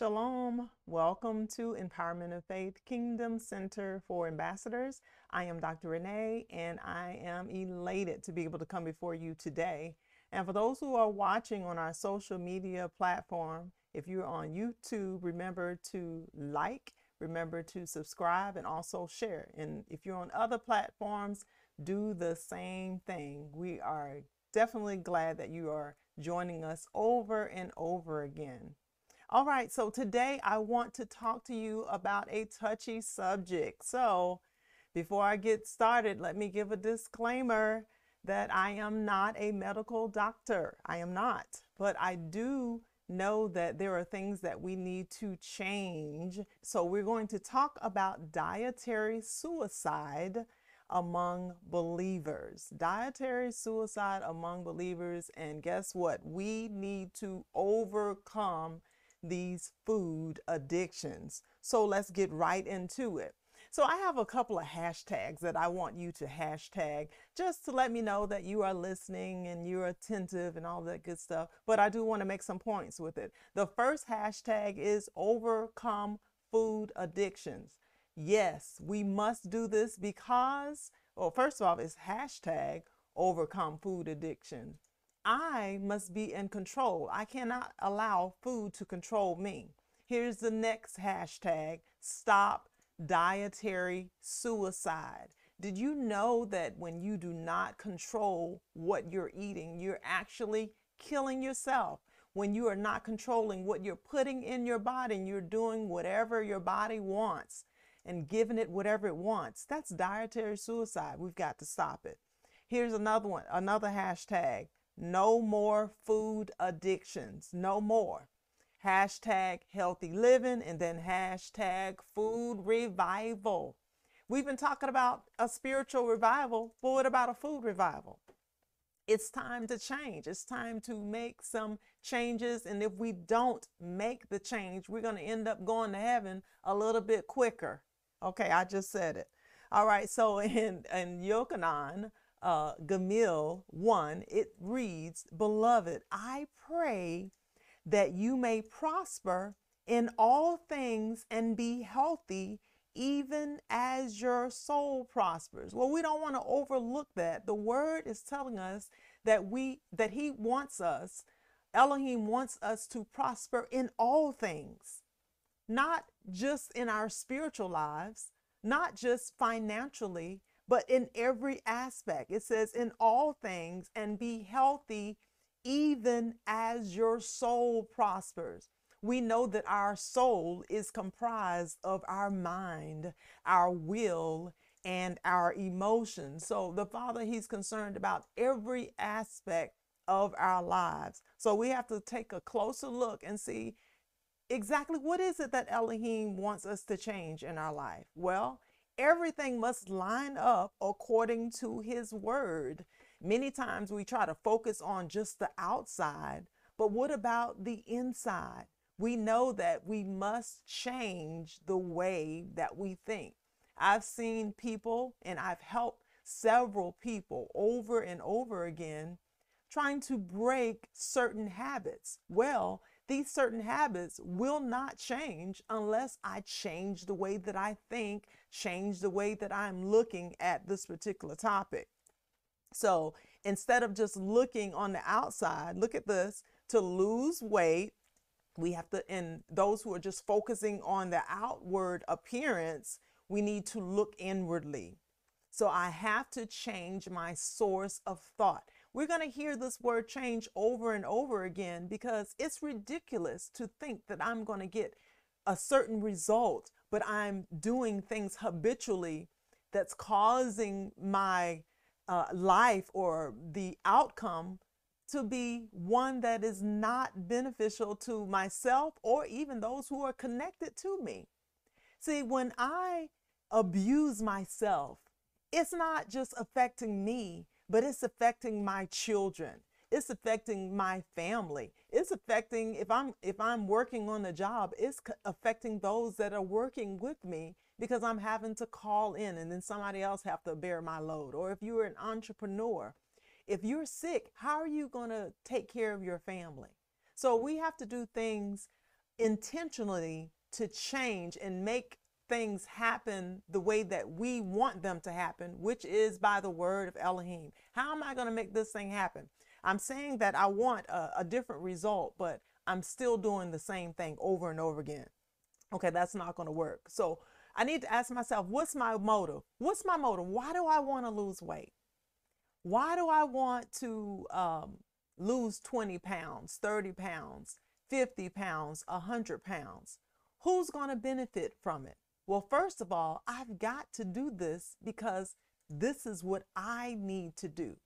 Shalom. Welcome to Empowerment of Faith Kingdom Center for Ambassadors. I am Dr. Renee and I am elated to be able to come before you today. And for those who are watching on our social media platform, if you're on YouTube, remember to like, remember to subscribe, and also share. And if you're on other platforms, do the same thing. We are definitely glad that you are joining us over and over again. All right, so today I want to talk to you about a touchy subject. So, before I get started, let me give a disclaimer that I am not a medical doctor. I am not, but I do know that there are things that we need to change. So, we're going to talk about dietary suicide among believers. Dietary suicide among believers. And guess what? We need to overcome these food addictions. So let's get right into it. So I have a couple of hashtags that I want you to hashtag just to let me know that you are listening and you're attentive and all that good stuff. But I do want to make some points with it. The first hashtag is overcome food addictions. Yes, we must do this because, well, first of all, it's hashtag overcome food addiction. I must be in control. I cannot allow food to control me. Here's the next hashtag stop dietary suicide. Did you know that when you do not control what you're eating, you're actually killing yourself? When you are not controlling what you're putting in your body and you're doing whatever your body wants and giving it whatever it wants, that's dietary suicide. We've got to stop it. Here's another one, another hashtag no more food addictions. No more. Hashtag healthy living and then hashtag food revival. We've been talking about a spiritual revival, but what about a food revival? It's time to change. It's time to make some changes. And if we don't make the change, we're going to end up going to heaven a little bit quicker. Okay, I just said it. All right, so in, in Yochanan, uh, Gimel 1, it reads, Beloved, I pray that you may prosper in all things and be healthy, even as your soul prospers. Well, we don't want to overlook that. The word is telling us that we that he wants us, Elohim wants us to prosper in all things, not just in our spiritual lives, not just financially, but in every aspect. It says, in all things, and be healthy, even as your soul prospers. We know that our soul is comprised of our mind, our will, and our emotions. So the Father, He's concerned about every aspect of our lives. So we have to take a closer look and see exactly what is it that Elohim wants us to change in our life. Well, everything must line up according to his word. Many times we try to focus on just the outside, but what about the inside? We know that we must change the way that we think. I've seen people and I've helped several people over and over again trying to break certain habits. Well, these certain habits will not change unless I change the way that I think, change the way that I'm looking at this particular topic. So instead of just looking on the outside, look at this to lose weight. We have to, and those who are just focusing on the outward appearance, we need to look inwardly. So I have to change my source of thought. We're going to hear this word change over and over again because it's ridiculous to think that I'm going to get a certain result, but I'm doing things habitually that's causing my uh, life or the outcome to be one that is not beneficial to myself or even those who are connected to me. See, when I abuse myself, it's not just affecting me, but it's affecting my children it's affecting my family it's affecting if i'm if i'm working on the job it's affecting those that are working with me because i'm having to call in and then somebody else have to bear my load or if you're an entrepreneur if you're sick how are you going to take care of your family so we have to do things intentionally to change and make things happen the way that we want them to happen, which is by the word of Elohim. How am I going to make this thing happen? I'm saying that I want a, a, different result, but I'm still doing the same thing over and over again. Okay, that's not going to work. So I need to ask myself, what's my motive? What's my motive? Why do I want to lose weight? Why do I want to um, lose 20 pounds, 30 pounds, 50 pounds, 100 pounds? Who's going to benefit from it? Well, first of all, I've got to do this because this is what I need to do.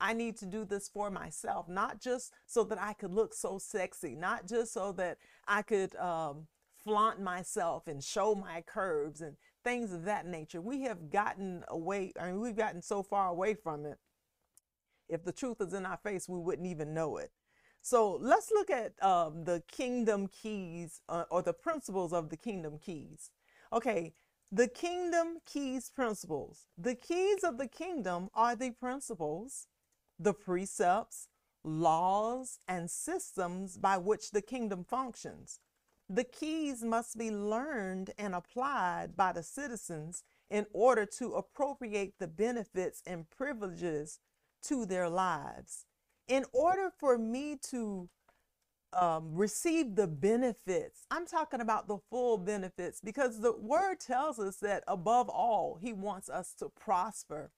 I need to do this for myself, not just so that I could look so sexy, not just so that I could um, flaunt myself and show my curves and things of that nature. We have gotten away, I mean, we've gotten so far away from it. If the truth is in our face, we wouldn't even know it. So let's look at um, the kingdom keys uh, or the principles of the kingdom keys. Okay, the kingdom keys principles. The keys of the kingdom are the principles, the precepts, laws, and systems by which the kingdom functions. The keys must be learned and applied by the citizens in order to appropriate the benefits and privileges to their lives. In order for me to um, receive the benefits, I'm talking about the full benefits because the word tells us that above all, he wants us to prosper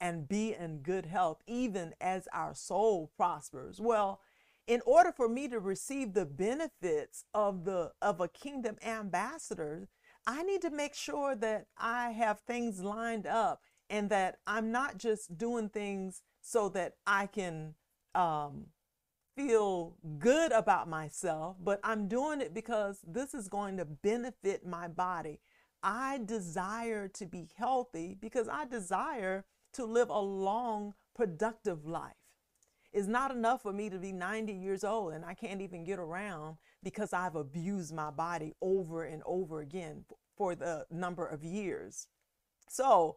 and be in good health, even as our soul prospers. Well, in order for me to receive the benefits of the of a kingdom ambassador i need to make sure that i have things lined up and that i'm not just doing things so that i can um, feel good about myself but i'm doing it because this is going to benefit my body i desire to be healthy because i desire to live a long productive life it's not enough for me to be 90 years old and I can't even get around because I've abused my body over and over again for the number of years. So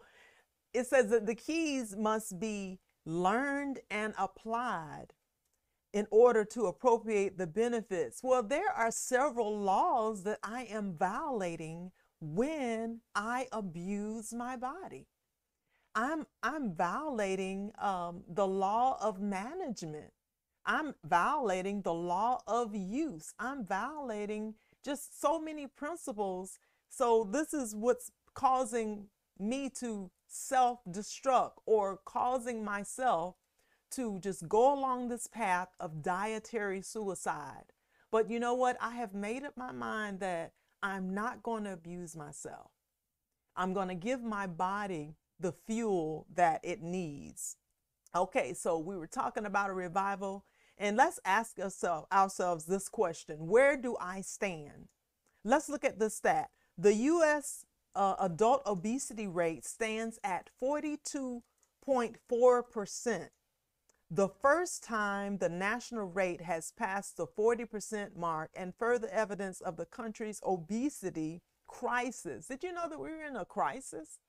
it says that the keys must be learned and applied in order to appropriate the benefits. Well, there are several laws that I am violating when I abuse my body. I'm I'm violating um, the law of management. I'm violating the law of use. I'm violating just so many principles. So this is what's causing me to self-destruct or causing myself to just go along this path of dietary suicide. But you know what? I have made up my mind that I'm not going to abuse myself. I'm going to give my body the fuel that it needs. Okay, so we were talking about a revival, and let's ask ourselves, ourselves this question Where do I stand? Let's look at the stat. The U.S. Uh, adult obesity rate stands at 42.4%. The first time the national rate has passed the 40% mark, and further evidence of the country's obesity crisis. Did you know that we we're in a crisis?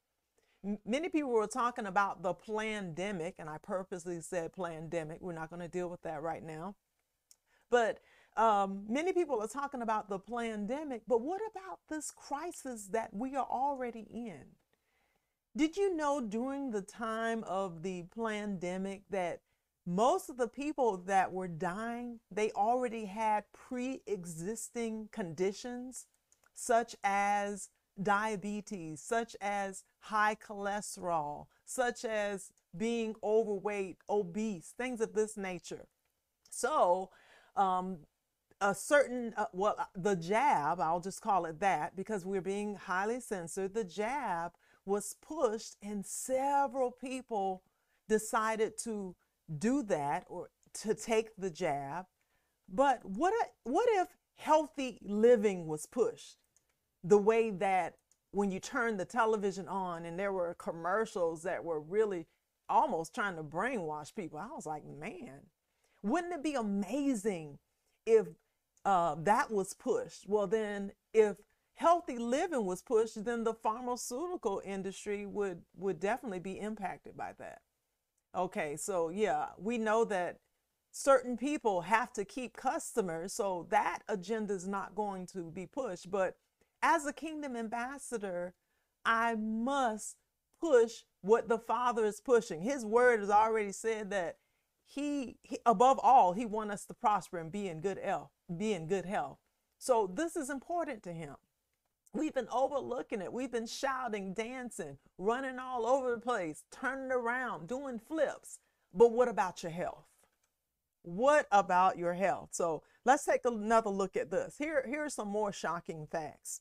Many people were talking about the pandemic, and I purposely said pandemic. We're not going to deal with that right now. But um, many people are talking about the pandemic, but what about this crisis that we are already in? Did you know during the time of the pandemic that most of the people that were dying, they already had pre-existing conditions such as diabetes, such as high cholesterol, such as being overweight, obese, things of this nature. So, um, a certain, uh, well, uh, the jab, I'll just call it that because we're being highly censored, the jab was pushed, and several people decided to do that or to take the jab. But what, what if healthy living was pushed? The way that when you turn the television on and there were commercials that were really almost trying to brainwash people, I was like, man, wouldn't it be amazing if uh, that was pushed? Well, then if healthy living was pushed, then the pharmaceutical industry would would definitely be impacted by that. Okay, so yeah, we know that certain people have to keep customers. So that agenda is not going to be pushed. But as a kingdom ambassador, I must push what the Father is pushing. His word has already said that he, he above all, he wants us to prosper and be in good health, be in good health. So this is important to him. We've been overlooking it. We've been shouting, dancing, running all over the place, turning around, doing flips. But what about your health? What about your health? So let's take another look at this. Here, here are some more shocking facts.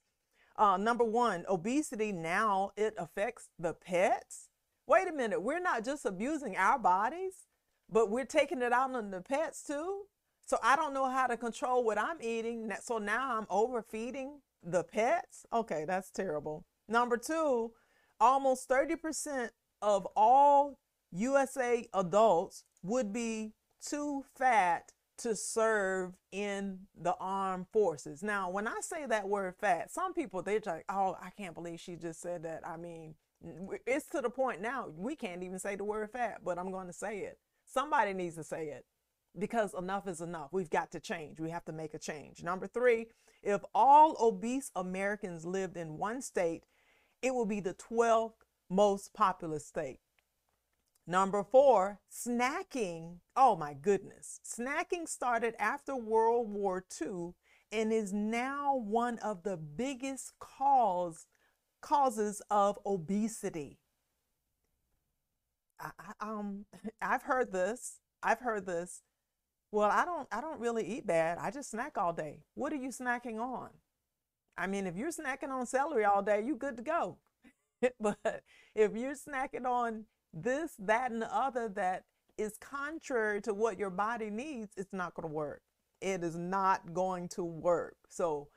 Uh, number one, obesity now it affects the pets. Wait a minute, we're not just abusing our bodies, but we're taking it out on the pets too. So I don't know how to control what I'm eating. So now I'm overfeeding the pets. Okay, that's terrible. Number two, almost 30% of all USA adults would be too fat to serve in the armed forces. Now, when I say that word fat, some people they're like, "Oh, I can't believe she just said that." I mean, it's to the point now we can't even say the word fat, but I'm going to say it. Somebody needs to say it because enough is enough. We've got to change. We have to make a change. Number 3, if all obese Americans lived in one state, it would be the 12th most populous state. Number four, snacking. Oh my goodness. Snacking started after World War II and is now one of the biggest cause, causes of obesity. I, I, um, I've heard this. I've heard this. Well, I don't I don't really eat bad. I just snack all day. What are you snacking on? I mean, if you're snacking on celery all day, you're good to go. but if you're snacking on this, that, and the other that is contrary to what your body needs, it's not going to work. It is not going to work. So,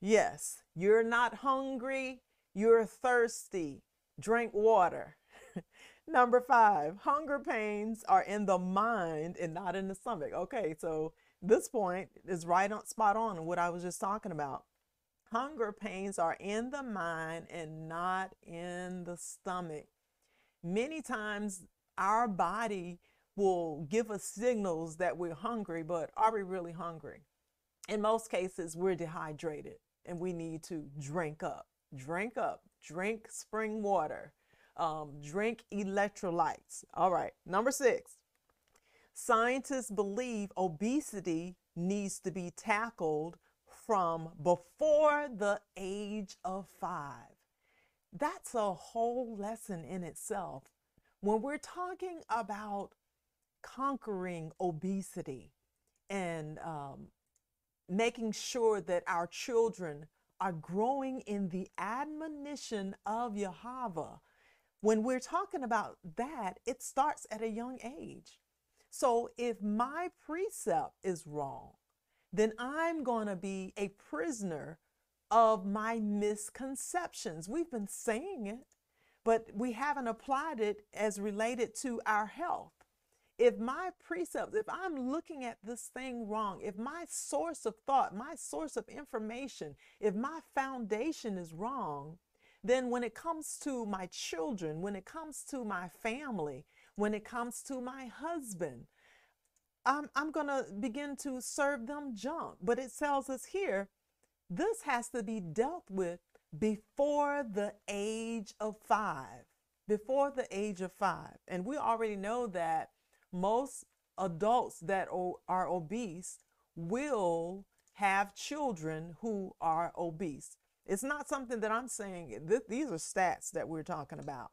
yes, you're not hungry, you're thirsty. Drink water. Number five, hunger pains are in the mind and not in the stomach. Okay, so this point is right on spot on what I was just talking about. Hunger pains are in the mind and not in the stomach. Many times our body will give us signals that we're hungry, but are we really hungry? In most cases, we're dehydrated and we need to drink up. Drink up, drink spring water, um, drink electrolytes. All right, number six. Scientists believe obesity needs to be tackled from before the age of five. That's a whole lesson in itself. When we're talking about conquering obesity and um, making sure that our children are growing in the admonition of Yahweh, when we're talking about that, it starts at a young age. So if my precept is wrong, then I'm going to be a prisoner of my misconceptions. We've been saying it, but we haven't applied it as related to our health. If my precepts, if I'm looking at this thing wrong, if my source of thought, my source of information, if my foundation is wrong, then when it comes to my children, when it comes to my family, when it comes to my husband, I'm, I'm going to begin to serve them junk. But it tells us here this has to be dealt with before the age of five. Before the age of five. And we already know that most adults that are obese will have children who are obese. It's not something that I'm saying. Th- these are stats that we're talking about.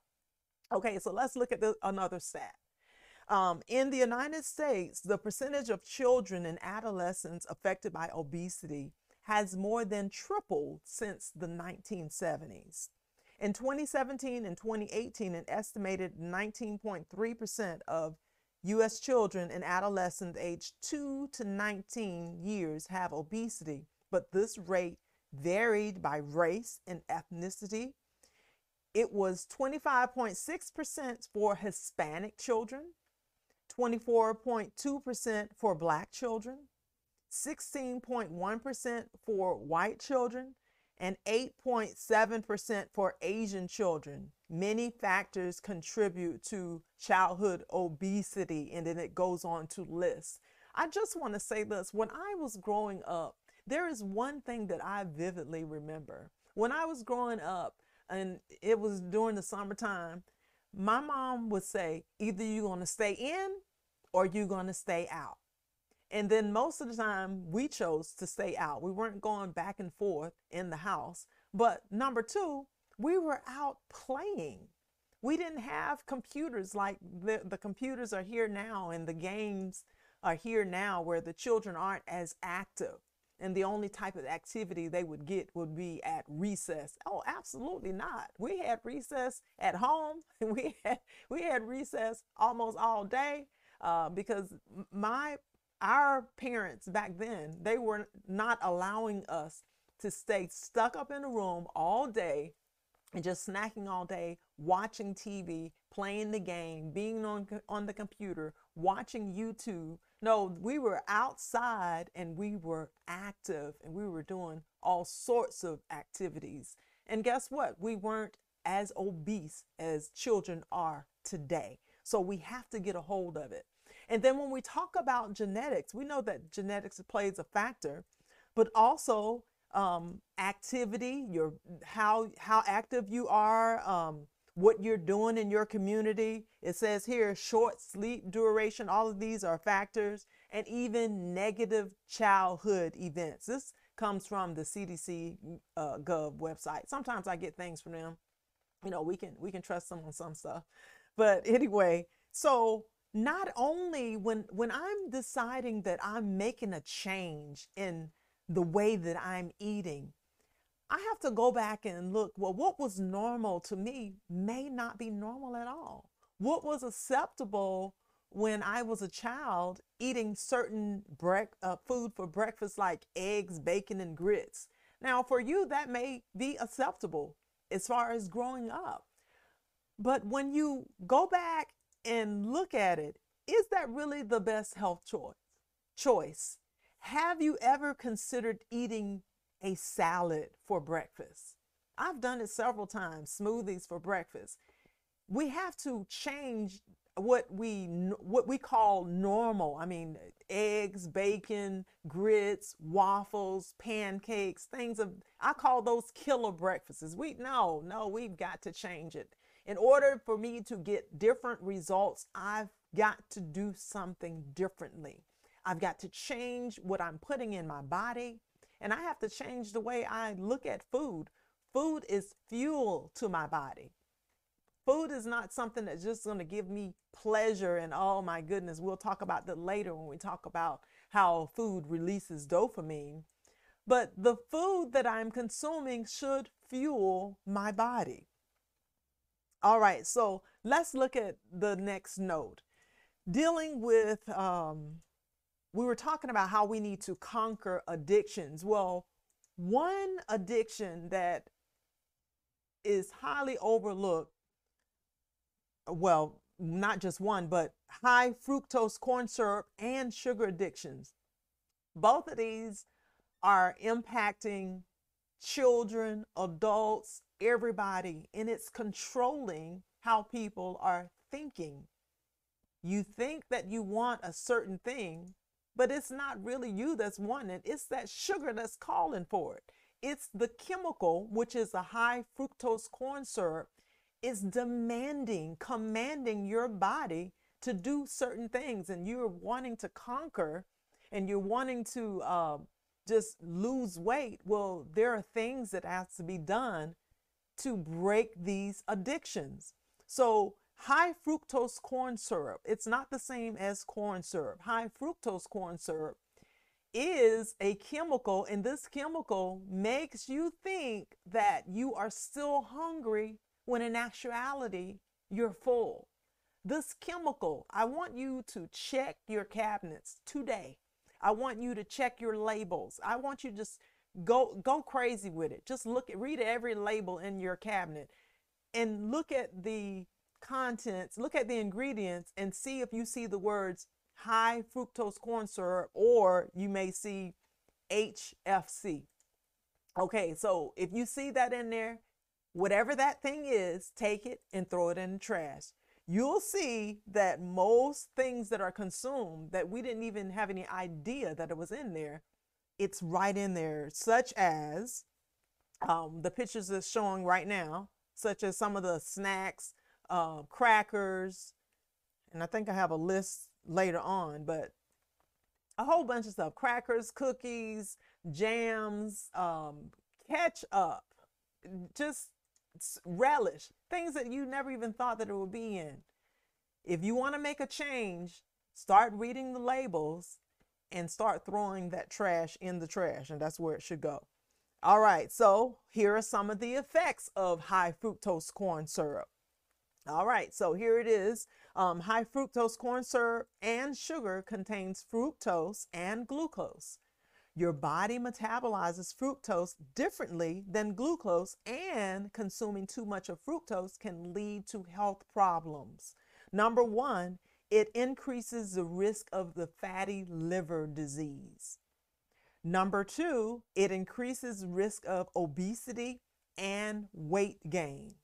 Okay, so let's look at the, another stat. Um, in the United States, the percentage of children and adolescents affected by obesity has more than tripled since the 1970s. In 2017 and 2018, an estimated 19.3% of U.S. children and adolescents aged 2 to 19 years have obesity, but this rate varied by race and ethnicity. It was 25.6% for Hispanic children, 24.2% for Black children, 16.1% for white children, and 8.7% for Asian children. many factors contribute to childhood obesity, and then it goes on to list. I just want to say this when I was growing up, there is one thing that I vividly remember. When I was growing up, and it was during the summertime, my mom would say, either you're going to stay in or you're going to stay out. And then most of the time, we chose to stay out. We weren't going back and forth in the house. But number two, we were out playing. We didn't have computers like the, the computers are here now, and the games are here now where the children aren't as active. And the only type of activity they would get would be at recess. Oh, absolutely not. We had recess at home. We had we had recess almost all day uh, because my our parents back then they were not allowing us to stay stuck up in a room all day and just snacking all day, watching TV, playing the game, being on on the computer, watching YouTube. No, we were outside and we were active and we were doing all sorts of activities. And guess what? We weren't as obese as children are today. So we have to get a hold of it. And then when we talk about genetics, we know that genetics plays a factor, but also um, activity, your how how active you are, um, what you're doing in your community. It says here short sleep duration. All of these are factors, and even negative childhood events. This comes from the CDC uh, Gov website. Sometimes I get things from them. You know, we can we can trust them on some stuff, but anyway, so not only when when I'm deciding that I'm making a change in the way that I'm eating, I have to go back and look, well, what was normal to me may not be normal at all. What was acceptable when I was a child eating certain bre- uh, food for breakfast like eggs, bacon, and grits. Now, for you, that may be acceptable as far as growing up. But when you go back and look at it, is that really the best health choice? Choice. Have you ever considered eating a salad for breakfast? I've done it several times, smoothies for breakfast. We have to change what we what we call normal. I mean, eggs, bacon, grits, waffles, pancakes, things of I call those killer breakfasts. We no, no, we've got to change it. In order for me to get different results, I've got to do something differently. I've got to change what I'm putting in my body, and I have to change the way I look at food. Food is fuel to my body. Food is not something that's just going to give me pleasure and oh my goodness, we'll talk about that later when we talk about how food releases dopamine. But the food that I'm consuming should fuel my body. All right, so let's look at the next note. Dealing with um, we were talking about how we need to conquer addictions. Well, one addiction that is highly overlooked, well, not just one, but high fructose corn syrup and sugar addictions. Both of these are impacting children, adults, everybody, and it's controlling how people are thinking. You think that you want a certain thing, but it's not really you that's wanting it. It's that sugar that's calling for it. It's the chemical, which is a high fructose corn syrup, is demanding, commanding your body to do certain things. And you're wanting to conquer and you're wanting to uh, just lose weight. Well, there are things that have to be done to break these addictions. So High fructose corn syrup, it's not the same as corn syrup. High fructose corn syrup is a chemical, and this chemical makes you think that you are still hungry when in actuality you're full. This chemical, I want you to check your cabinets today. I want you to check your labels. I want you to just go go crazy with it. Just look at read every label in your cabinet and look at the contents, look at the ingredients and see if you see the words high fructose corn syrup or you may see HFC. Okay, so if you see that in there, whatever that thing is, take it and throw it in the trash. You'll see that most things that are consumed that we didn't even have any idea that it was in there, it's right in there, such as um, the pictures that's showing right now, such as some of the snacks, uh, crackers, and I think I have a list later on, but a whole bunch of stuff crackers, cookies, jams, um, ketchup, just relish, things that you never even thought that it would be in. If you want to make a change, start reading the labels and start throwing that trash in the trash, and that's where it should go. All right, so here are some of the effects of high fructose corn syrup. All right, so here it is. Um, high fructose corn syrup and sugar contains fructose and glucose. Your body metabolizes fructose differently than glucose, and consuming too much of fructose can lead to health problems. Number one, it increases the risk of the fatty liver disease. Number two, it increases risk of obesity and weight gain.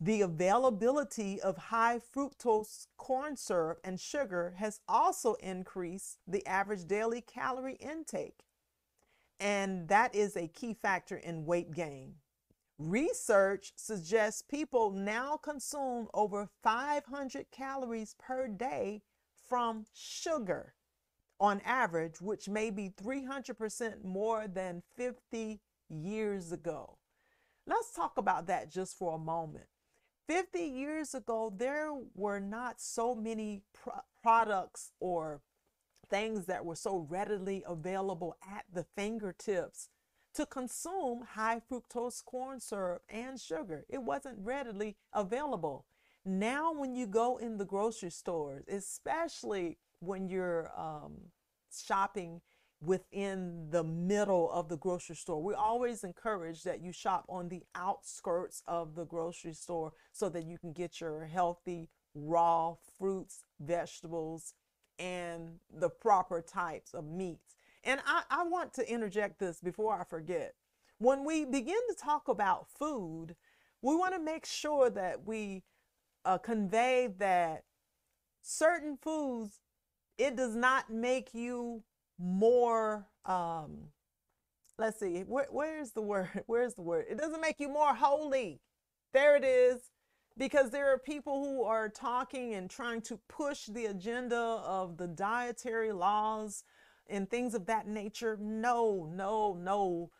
The availability of high fructose corn syrup and sugar has also increased the average daily calorie intake, and that is a key factor in weight gain. Research suggests people now consume over 500 calories per day from sugar on average, which may be 300% more than 50 years ago. Let's talk about that just for a moment. 50 years ago, there were not so many pro- products or things that were so readily available at the fingertips to consume high fructose corn syrup and sugar. It wasn't readily available. Now, when you go in the grocery stores, especially when you're um, shopping within the middle of the grocery store. We always encourage that you shop on the outskirts of the grocery store so that you can get your healthy raw fruits, vegetables, and the proper types of meats. And I, I want to interject this before I forget. When we begin to talk about food, we want to make sure that we uh, convey that certain foods, it does not make you more um let's see where, where's the word where's the word? It doesn't make you more holy. There it is. Because there are people who are talking and trying to push the agenda of the dietary laws and things of that nature no no no.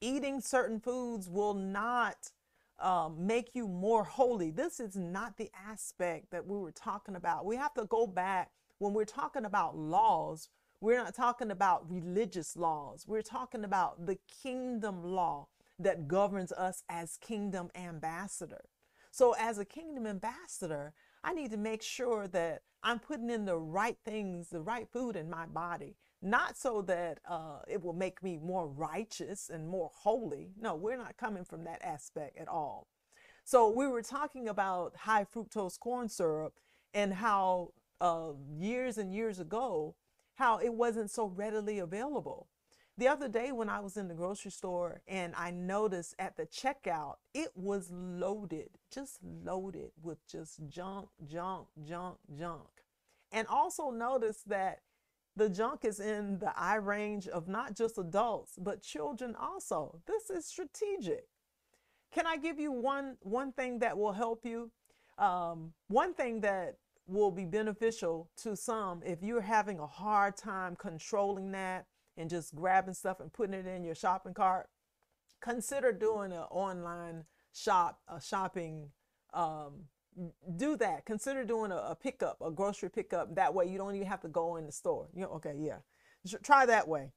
Eating certain foods will not um, make you more holy. This is not the aspect that we were talking about. We have to go back. When we're talking about laws we're not talking about religious laws. We're talking about the kingdom law that governs us as kingdom ambassador. So as a kingdom ambassador, I need to make sure that I'm putting in the right things, the right food in my body, not so that uh, it will make me more righteous and more holy. No, we're not coming from that aspect at all. So we were talking about high fructose corn syrup and how uh, years and years ago, how it wasn't so readily available. The other day when I was in the grocery store and I noticed at the checkout, it was loaded, just loaded with just junk, junk, junk, junk. And also notice that the junk is in the eye range of not just adults, but children also. This is strategic. Can I give you one, one thing that will help you? Um, one thing that will be beneficial to some if you're having a hard time controlling that and just grabbing stuff and putting it in your shopping cart consider doing an online shop a shopping um, do that. Consider doing a, a, pickup a grocery pickup. That way you don't even have to go in the store. You know okay yeah. Try that way.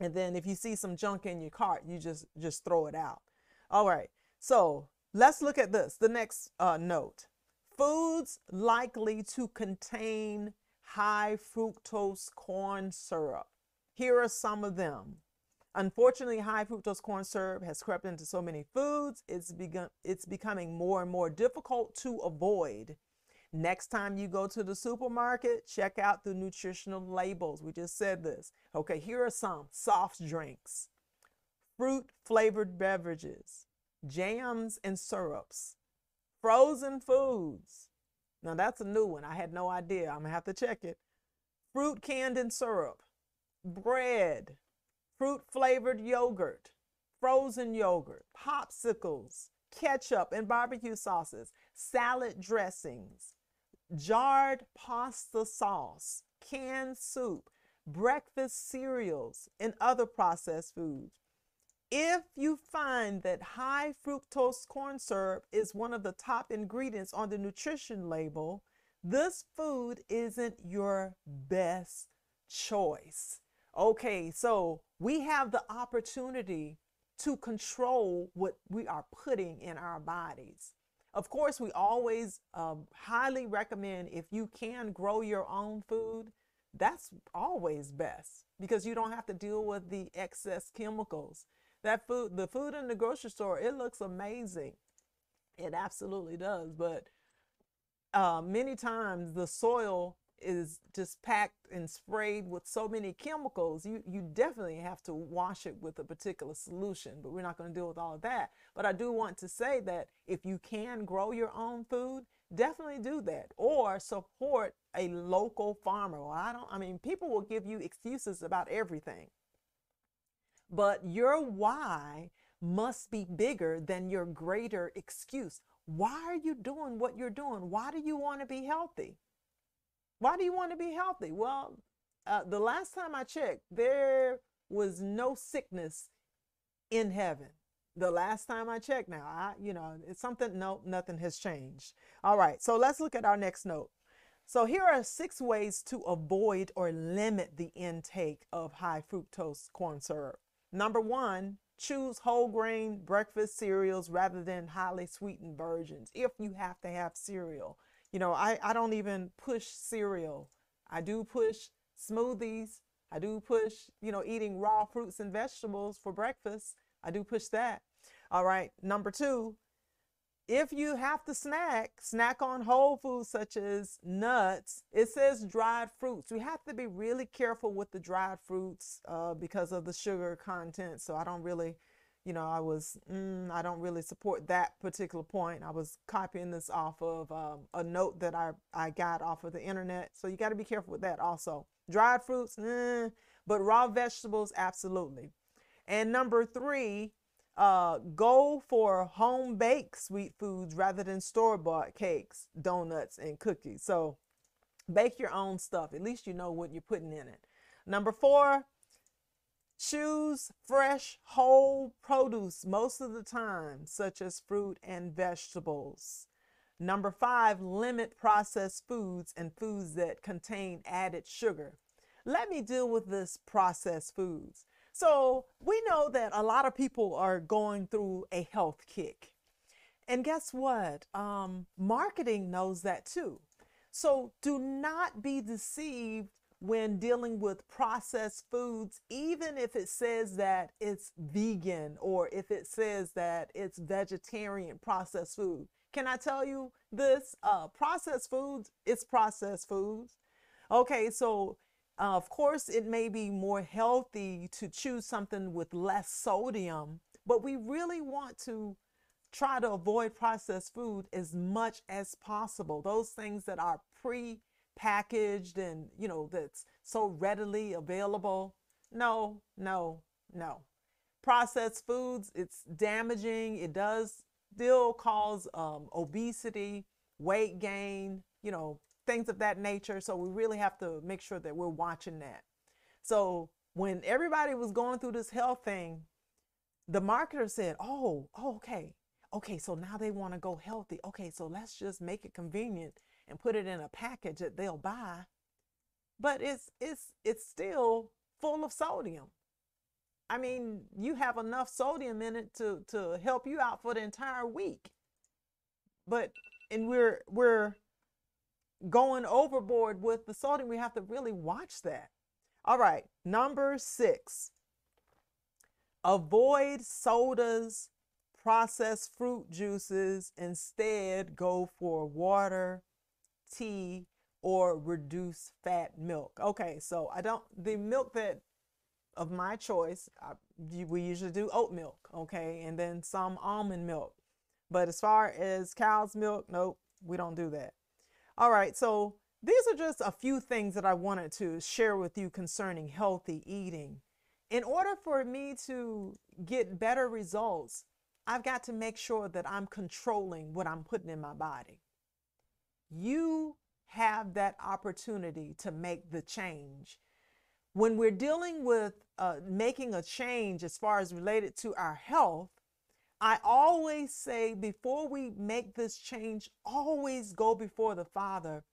And then if you see some junk in your cart you just just throw it out. All right. So let's look at this the next uh, note. Foods likely to contain high fructose corn syrup. Here are some of them. Unfortunately, high fructose corn syrup has crept into so many foods, it's, begun, it's becoming more and more difficult to avoid. Next time you go to the supermarket, check out the nutritional labels. We just said this. Okay, here are some soft drinks, fruit flavored beverages, jams and syrups, frozen foods. Now that's a new one. I had no idea. I'm gonna have to check it. Fruit canned in syrup, bread, fruit flavored yogurt, frozen yogurt, popsicles, ketchup and barbecue sauces, salad dressings, jarred pasta sauce, canned soup, breakfast cereals, and other processed foods. If you find that high fructose corn syrup is one of the top ingredients on the nutrition label, this food isn't your best choice. Okay, so we have the opportunity to control what we are putting in our bodies. Of course, we always um, highly recommend if you can grow your own food, that's always best because you don't have to deal with the excess chemicals. That food, the food in the grocery store, it looks amazing. It absolutely does. But uh, many times the soil is just packed and sprayed with so many chemicals, you, you definitely have to wash it with a particular solution, but we're not going to deal with all of that. But I do want to say that if you can grow your own food, definitely do that or support a local farmer. Well, I don't, I mean, people will give you excuses about everything, but your why must be bigger than your greater excuse. Why are you doing what you're doing? Why do you want to be healthy? Why do you want to be healthy? Well, uh, the last time I checked, there was no sickness in heaven. The last time I checked now, I, you know, it's something, no, nothing has changed. All right, so let's look at our next note. So here are six ways to avoid or limit the intake of high fructose corn syrup. Number one, choose whole grain breakfast cereals rather than highly sweetened versions if you have to have cereal. You know, I, I don't even push cereal. I do push smoothies. I do push, you know, eating raw fruits and vegetables for breakfast. I do push that. All right. Number two, if you have to snack, snack on whole foods such as nuts. It says dried fruits. We have to be really careful with the dried fruits uh, because of the sugar content. So I don't really you know, I was, mm, I don't really support that particular point. I was copying this off of um, a note that I, I got off of the internet. So you got to be careful with that also. Dried fruits, mm, but raw vegetables, absolutely. And number three, uh, go for home baked sweet foods rather than store bought cakes, donuts, and cookies. So bake your own stuff. At least you know what you're putting in it. Number four, Choose fresh, whole produce most of the time, such as fruit and vegetables. Number five, limit processed foods and foods that contain added sugar. Let me deal with this processed foods. So, we know that a lot of people are going through a health kick. And guess what? Um, marketing knows that too. So, do not be deceived when dealing with processed foods, even if it says that it's vegan or if it says that it's vegetarian processed food. Can I tell you this? Uh, processed foods, it's processed foods. Okay, so uh, of course, it may be more healthy to choose something with less sodium, but we really want to try to avoid processed food as much as possible. Those things that are pre packaged and, you know, that's so readily available. No, no, no. Processed foods, it's damaging. It does still cause um, obesity, weight gain, you know, things of that nature. So we really have to make sure that we're watching that. So when everybody was going through this health thing, the marketer said, oh, oh okay, okay, so now they want to go healthy. Okay, so let's just make it convenient and put it in a package that they'll buy. But it's it's it's still full of sodium. I mean, you have enough sodium in it to to help you out for the entire week. But and we're we're going overboard with the sodium. We have to really watch that. All right, number 6. Avoid sodas, processed fruit juices. Instead, go for water, tea, or reduced fat milk. Okay, so I don't, the milk that of my choice, I we usually do oat milk, okay, and then some almond milk. But as far as cow's milk, nope, we don't do that. All right, so these are just a few things that I wanted to share with you concerning healthy eating. In order for me to get better results, I've got to make sure that I'm controlling what I'm putting in my body. You have that opportunity to make the change. When we're dealing with uh, making a change as far as related to our health, I always say before we make this change, always go before the Father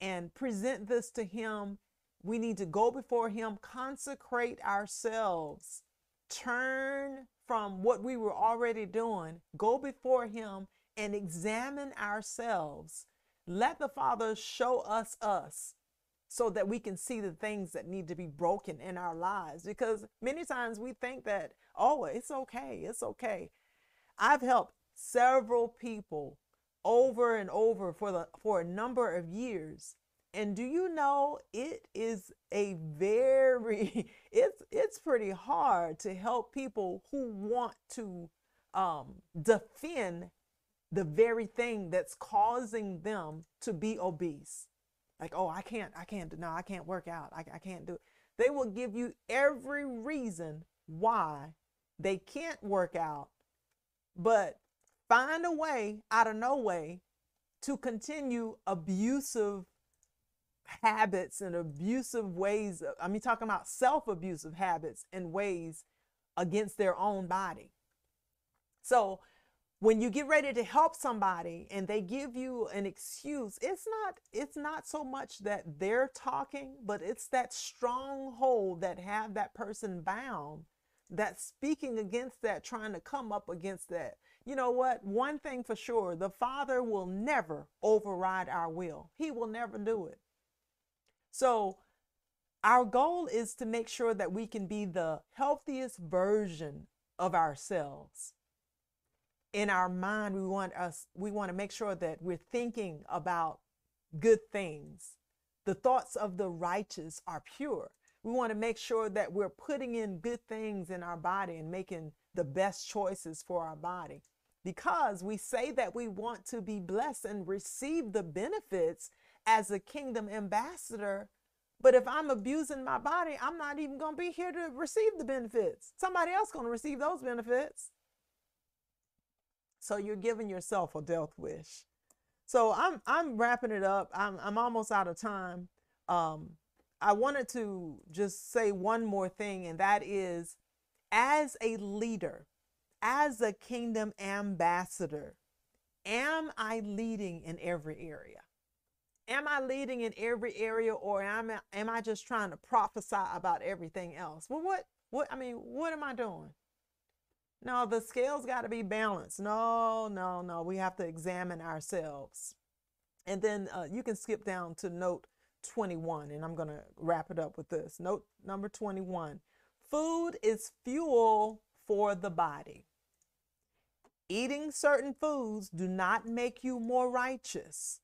and present this to Him. We need to go before Him, consecrate ourselves, turn from what we were already doing, go before Him and examine ourselves. Let the Father show us us so that we can see the things that need to be broken in our lives. Because many times we think that, oh, it's okay, it's okay. I've helped several people over and over for the for a number of years. And do you know it is a very it's it's pretty hard to help people who want to um, defend the very thing that's causing them to be obese. Like, oh, I can't, I can't, no, I can't work out. I, I can't do it. They will give you every reason why they can't work out, but find a way out of no way to continue abusive habits and abusive ways. Of, I mean, talking about self abusive habits and ways against their own body. So when you get ready to help somebody and they give you an excuse it's not it's not so much that they're talking but it's that stronghold that have that person bound that's speaking against that trying to come up against that. You know what? One thing for sure the father will never override our will. He will never do it. So our goal is to make sure that we can be the healthiest version of ourselves in our mind we want us we want to make sure that we're thinking about good things. The thoughts of the righteous are pure. We want to make sure that we're putting in good things in our body and making the best choices for our body. Because we say that we want to be blessed and receive the benefits as a kingdom ambassador but if i'm abusing my body i'm not even going to be here to receive the benefits. Somebody else going to receive those benefits so you're giving yourself a death wish. So I'm I'm wrapping it up. I'm I'm almost out of time. Um, I wanted to just say one more thing, and that is, as a leader, as a kingdom ambassador, am I leading in every area? Am I leading in every area, or am I, am I just trying to prophesy about everything else? Well, what what I mean, what am I doing? No, the scales got to be balanced. No, no, no. We have to examine ourselves. And then uh, you can skip down to note 21, and I'm going to wrap it up with this. Note number 21 Food is fuel for the body. Eating certain foods do not make you more righteous.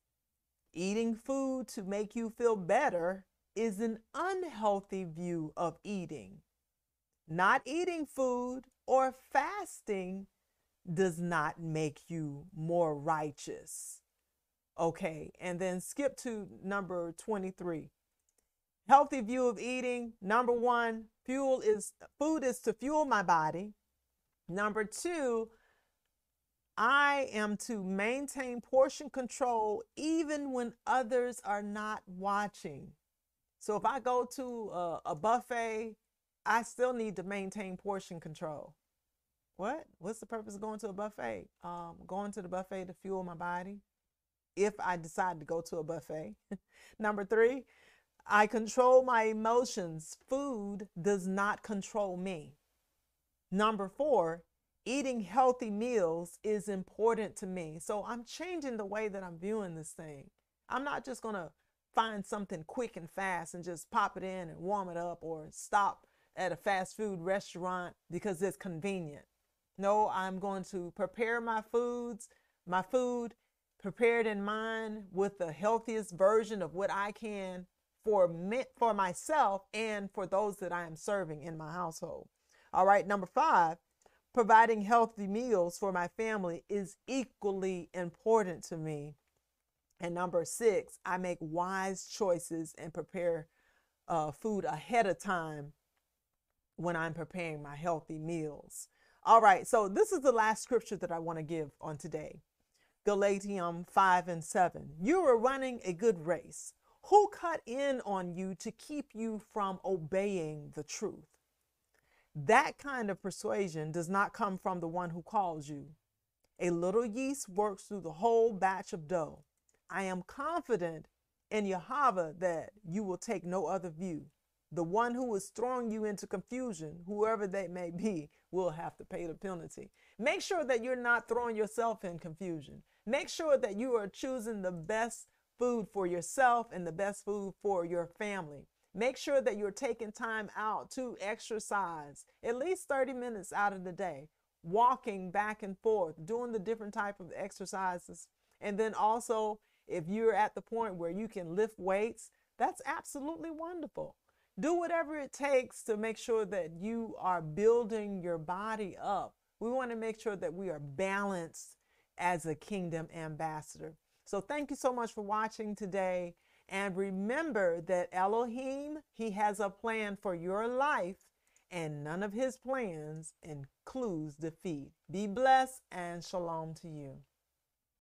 Eating food to make you feel better is an unhealthy view of eating. Not eating food or fasting does not make you more righteous. Okay, and then skip to number 23. Healthy view of eating. Number one, fuel is food is to fuel my body. Number two, I am to maintain portion control even when others are not watching. So if I go to a, a buffet I still need to maintain portion control. What? What's the purpose of going to a buffet? Um, going to the buffet to fuel my body if I decide to go to a buffet. Number three, I control my emotions. Food does not control me. Number four, eating healthy meals is important to me. So I'm changing the way that I'm viewing this thing. I'm not just going to find something quick and fast and just pop it in and warm it up or stop at a fast food restaurant because it's convenient. No, I'm going to prepare my foods, my food prepared in mind with the healthiest version of what I can for me, for myself and for those that I am serving in my household. All right, number five, providing healthy meals for my family is equally important to me. And number six, I make wise choices and prepare uh, food ahead of time when I'm preparing my healthy meals. All right, so this is the last scripture that I want to give on today. Galatians 5 and 7. You are running a good race. Who cut in on you to keep you from obeying the truth? That kind of persuasion does not come from the one who calls you. A little yeast works through the whole batch of dough. I am confident in Yahweh that you will take no other view. The one who is throwing you into confusion, whoever they may be, will have to pay the penalty. Make sure that you're not throwing yourself in confusion. Make sure that you are choosing the best food for yourself and the best food for your family. Make sure that you're taking time out to exercise at least 30 minutes out of the day, walking back and forth, doing the different type of exercises. And then also, if you're at the point where you can lift weights, that's absolutely wonderful. Do whatever it takes to make sure that you are building your body up. We want to make sure that we are balanced as a kingdom ambassador. So thank you so much for watching today. And remember that Elohim, he has a plan for your life and none of his plans includes defeat. Be blessed and shalom to you.